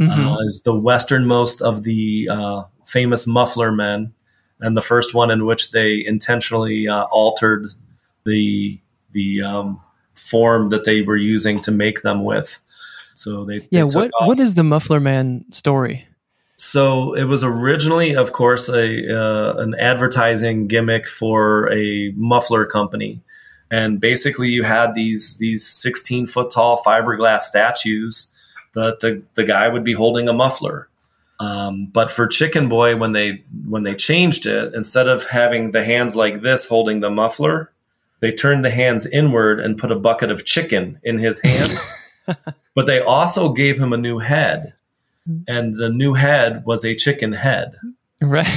Mhm. uh, is the westernmost of the uh, famous muffler men, and the first one in which they intentionally uh, altered the the um, form that they were using to make them with. So they they yeah. took What off- What is the Muffler Man story? so it was originally, of course, a uh, an advertising gimmick for a muffler company, and basically you had these these sixteen foot tall fiberglass statues that the the guy would be holding a muffler. Um, but for Chicken Boy, when they when they changed it, instead of having the hands like this holding the muffler, they turned the hands inward and put a bucket of chicken in his hand. but they also gave him a new head and the new head was a chicken head. Right.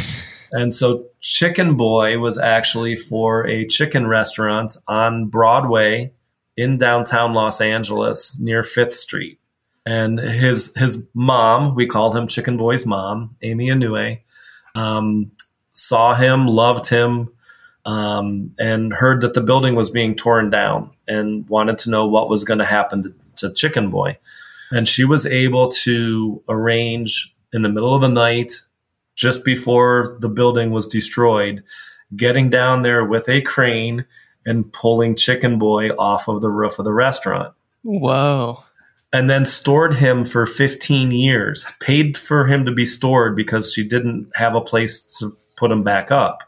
And so Chicken Boy was actually for a chicken restaurant on Broadway in downtown Los Angeles near 5th Street. And his his mom, we called him Chicken Boy's mom, Amy Inouye, um, saw him, loved him, um, and heard that the building was being torn down and wanted to know what was going to happen to, to Chicken Boy. And she was able to arrange in the middle of the night, just before the building was destroyed, getting down there with a crane and pulling Chicken Boy off of the roof of the restaurant. Whoa. And then stored him for 15 years, paid for him to be stored because she didn't have a place to put him back up.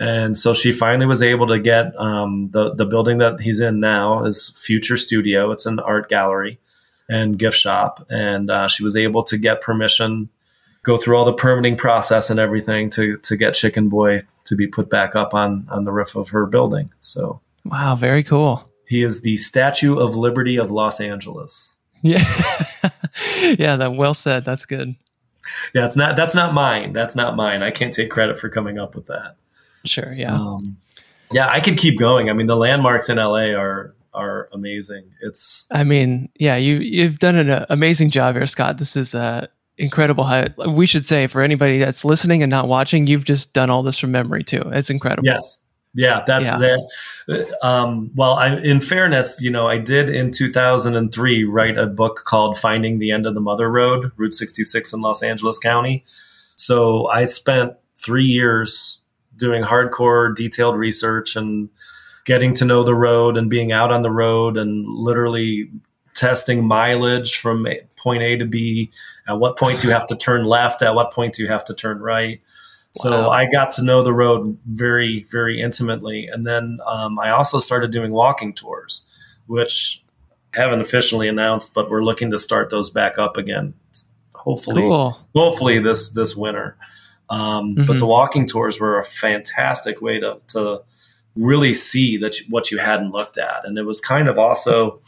And so she finally was able to get um, the, the building that he's in now is Future Studio. It's an art gallery and gift shop. And uh, she was able to get permission, go through all the permitting process and everything to, to get Chicken Boy to be put back up on, on the roof of her building. So, wow, very cool. He is the Statue of Liberty of Los Angeles. Yeah. yeah, that well said. That's good. Yeah, it's not that's not mine. That's not mine. I can't take credit for coming up with that. Sure, yeah. Um, yeah, I could keep going. I mean, the landmarks in LA are are amazing. It's I mean, yeah, you you've done an uh, amazing job here, Scott. This is uh incredible how we should say for anybody that's listening and not watching, you've just done all this from memory too. It's incredible. Yes. Yeah, that's yeah. that. Um, well, I, in fairness, you know, I did in 2003 write a book called "Finding the End of the Mother Road," Route 66 in Los Angeles County. So I spent three years doing hardcore, detailed research and getting to know the road and being out on the road and literally testing mileage from point A to B. At what point do you have to turn left? At what point do you have to turn right? So wow. I got to know the road very, very intimately. And then um, I also started doing walking tours, which I haven't officially announced, but we're looking to start those back up again. Hopefully, cool. hopefully this this winter. Um, mm-hmm. But the walking tours were a fantastic way to to really see that you, what you hadn't looked at, and it was kind of also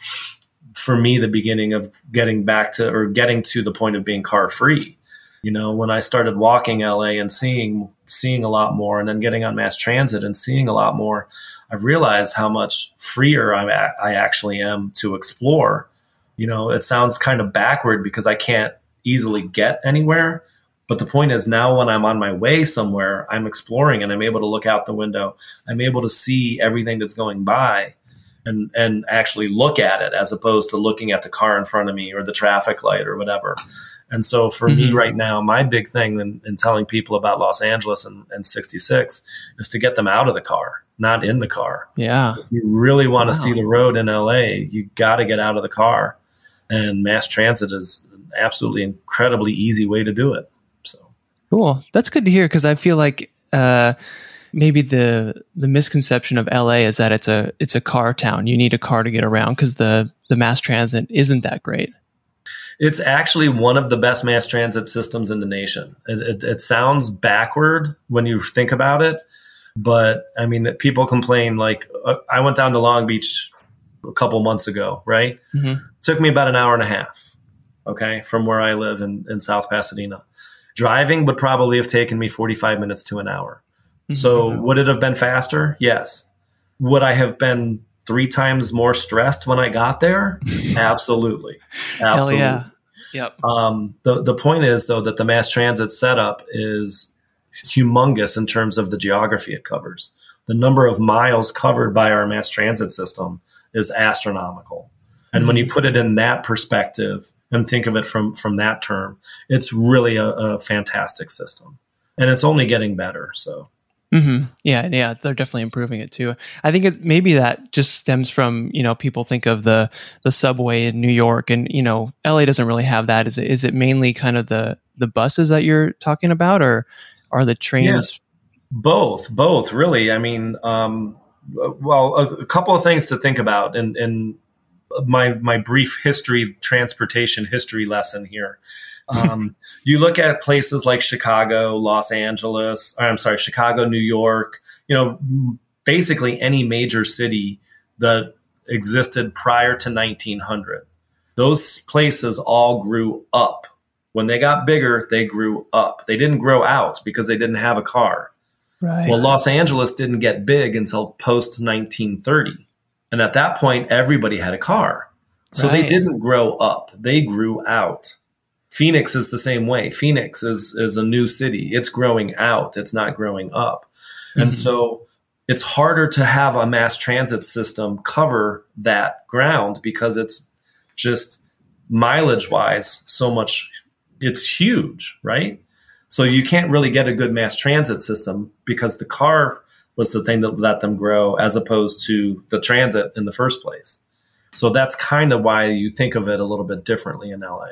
for me the beginning of getting back to or getting to the point of being car free you know when i started walking la and seeing seeing a lot more and then getting on mass transit and seeing a lot more i've realized how much freer I'm a- i actually am to explore. You know it sounds kind of backward because i can't easily get anywhere but the point is now when i'm on my way somewhere i'm exploring and i'm able to look out the window i'm able to see everything that's going by and and actually look at it as opposed to looking at the car in front of me or the traffic light or whatever and so for mm-hmm. me right now, my big thing in, in telling people about Los Angeles and, and, 66 is to get them out of the car, not in the car. Yeah. If you really want wow. to see the road in LA, you got to get out of the car. And mass transit is an absolutely incredibly easy way to do it. Cool. That's good to hear because I feel like uh, maybe the the misconception of LA is that it's a it's a car town. You need a car to get around because the the mass transit isn't that great. It's actually one of the best mass transit systems in the nation. It, it, it sounds backward when you think about it, but I mean, people complain. Like, uh, I went down to Long Beach a couple months ago, right? Mm-hmm. Took me about an hour and a half, okay, from where I live in, in South Pasadena. Driving would probably have taken me 45 minutes to an hour. Mm-hmm. So, would it have been faster? Yes. Would I have been three times more stressed when I got there? Absolutely. Absolutely. Hell yeah. Yep. Um, the, the point is, though, that the mass transit setup is humongous in terms of the geography it covers. The number of miles covered by our mass transit system is astronomical. And mm-hmm. when you mm-hmm. put it in that perspective and think of it from, from that term, it's really a, a fantastic system. And it's only getting better. So Mm-hmm. Yeah, yeah, they're definitely improving it too. I think it, maybe that just stems from you know people think of the the subway in New York, and you know LA doesn't really have that. Is it is it mainly kind of the the buses that you're talking about, or are the trains? Yeah, both, both really. I mean, um, well, a, a, couple of things to think about, and and my my brief history transportation history lesson here. Um, you look at places like Chicago, Los Angeles, I'm sorry, Chicago, New York, you know, basically any major city that existed prior to 1900. Those places all grew up. When they got bigger, they grew up. They didn't grow out because they didn't have a car. Right. Well, Los Angeles didn't get big until post 1930. And at that point, everybody had a car. So right. they didn't grow up, they grew out. Phoenix is the same way. Phoenix is is a new city. It's growing out. It's not growing up. Mm-hmm. And so it's harder to have a mass transit system cover that ground because it's just mileage wise so much it's huge right so you can't really get a good mass transit system because the car was the thing that let them grow as opposed to the transit in the first place so that's kind of why you think of it a little bit differently in la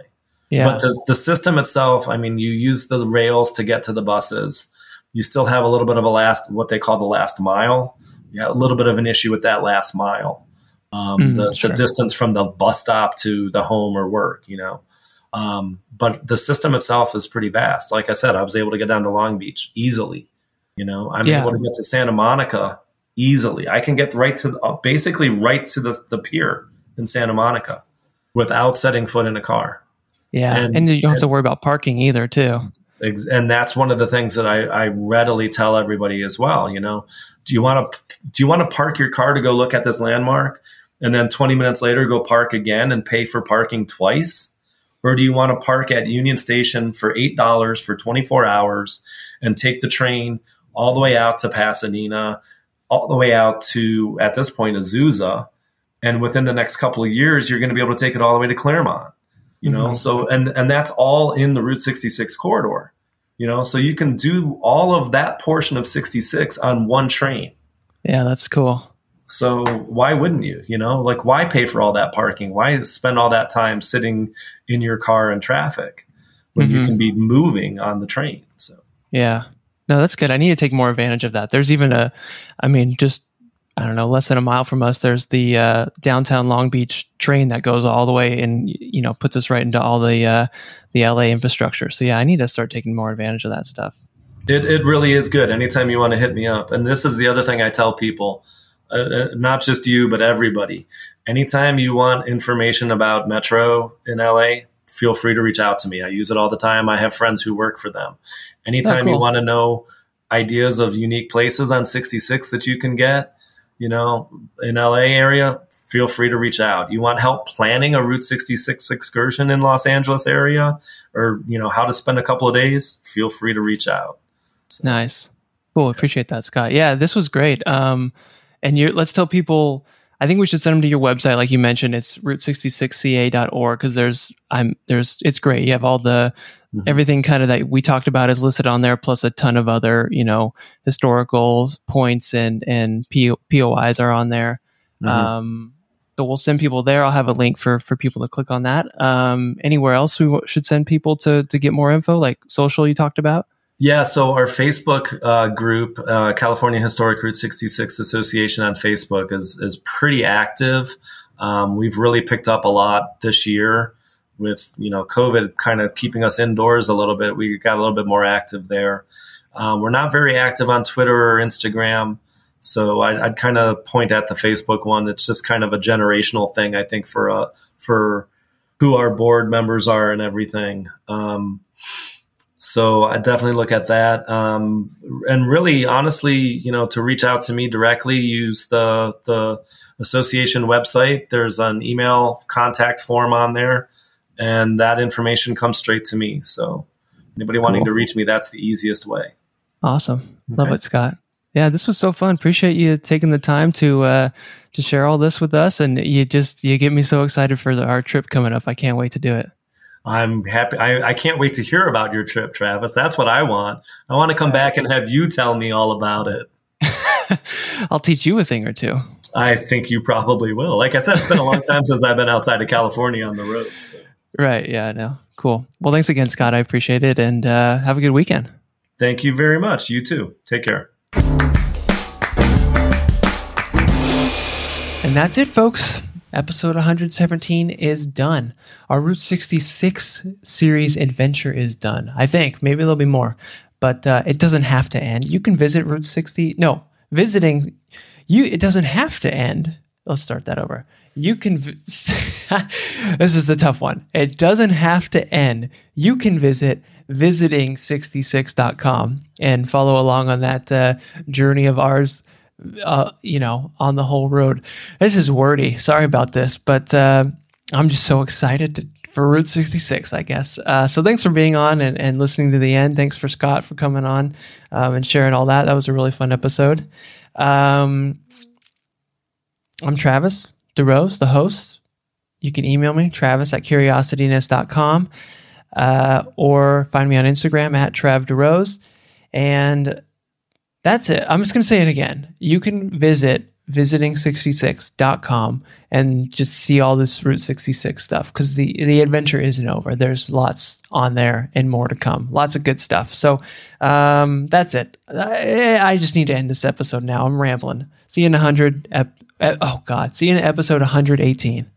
Yeah. but the, the system itself, I mean, you use the rails to get to the buses. You still have a little bit of a last, what they call the last mile. Yeah, a little bit of an issue with that last mile. Um, Mm, the, sure. the distance from the bus stop to the home or work, you know. Um, but the system itself is pretty vast. Like I said, I was able to get down to Long Beach easily. You know, I'm Yeah. able to get to Santa Monica easily. I can get right to uh, basically right to the, the pier in Santa Monica without setting foot in a car. yeah. And, and- you don't have to worry about parking either, too. Ex- and that's one of the things that I, I readily tell everybody as well. You know, do you want to do you want to park your car to go look at this landmark, and then 20 minutes later go park again and pay for parking twice, or do you want to park at Union Station for eight dollars for 24 hours and take the train all the way out to Pasadena, all the way out to at this point Azusa, and within the next couple of years you're going to be able to take it all the way to Claremont you know Mhm. so and and that's all in the route 66 corridor you know so you can do all of that portion of 66 on one train Yeah, that's cool. so why wouldn't you you know like why pay for all that parking why spend all that time sitting in your car in traffic when you Mhm. can be moving on the train so Yeah. No, that's good. I need to take more advantage of that. There's even a, I mean, just, I don't know, less than a mile from us, there's the uh, downtown Long Beach train that goes all the way and, you know, puts us right into all the, uh, the LA infrastructure. So yeah, I need to start taking more advantage of that stuff. It, it really is good. Anytime you want to hit me up. And this is the other thing I tell people, uh, uh, not just you, but everybody. Anytime you want information about Metro in LA, feel free to reach out to me. I use it all the time. I have friends who work for them. Anytime Oh, you want to know ideas of unique places on 66 that you can get, you know, in LA area, feel free to reach out. You want help planning a Route 66 excursion in Los Angeles area or, you know, how to spend a couple of days, feel free to reach out. Nice. Cool. Appreciate that, Scott. Yeah, this was great. Um, and you let's tell people. I think we should send them to your website, like you mentioned. It's route66ca.org because there's I'm there's it's great. You have all the Mhm. everything kind of that we talked about is listed on there, plus a ton of other you know historical points and and P- POIs are on there. Mhm. Um, so we'll send people there. I'll have a link for for people to click on that. Um, anywhere else we w- should send people to to get more info, like social you talked about. Yeah, so our Facebook uh, group, uh, California Historic Route 66 Association on Facebook, is is pretty active. Um, we've really picked up a lot this year with you know COVID kind of keeping us indoors a little bit. We got a little bit more active there. Um, we're not very active on Twitter or Instagram, so I, I'd kind of point at the Facebook one. It's just kind of a generational thing, I think, for uh, for who our board members are and everything. Um, so I definitely look at that. Um, and really, honestly, you know, to reach out to me directly, use the the association website. There's an email contact form on there, and that information comes straight to me. So anybody wanting to reach me, that's the easiest way. Awesome. Love it, Scott. Yeah, this was so fun. Appreciate you taking the time to uh, to share all this with us, and you just you get me so excited for the, our trip coming up. I can't wait to do it. I'm happy. I, I can't wait to hear about your trip, Travis. That's what I want. I want to come back and have you tell me all about it. I'll teach you a thing or two. I think you probably will. Like I said, it's been a long time since I've been outside of California on the road. So. Right. Yeah, I know. Cool. Well, thanks again, Scott. I appreciate it, and uh, have a good weekend. Thank you very much. You too. Take care. And that's it, folks. Episode 117 is done. Our Route 66 series adventure is done. I think. Maybe there'll be more. But uh, it doesn't have to end. You can visit Route 60. No, visiting you it doesn't have to end. Let's start that over. You can vi- This is the tough one. It doesn't have to end. You can visit visiting66.com and follow along on that uh, journey of ours uh, you know, on the whole road. This is wordy. Sorry about this, but uh, I'm just so excited to, for Route 66, I guess. Uh, so thanks for being on and, and listening to the end. Thanks for Scott for coming on um, and sharing all that. That was a really fun episode. Um, I'm Travis DeRose, the host. You can email me, travis at curiosityness.com, uh, or find me on Instagram at Trav DeRose. And that's it. I'm just going to say it again. You can visit visiting66.com and just see all this Route 66 stuff because the, the adventure isn't over. There's lots on there and more to come. Lots of good stuff. So um, that's it. I, I, just need to end this episode now. I'm rambling. See you in 100. Ep- oh, God. See you in episode 118.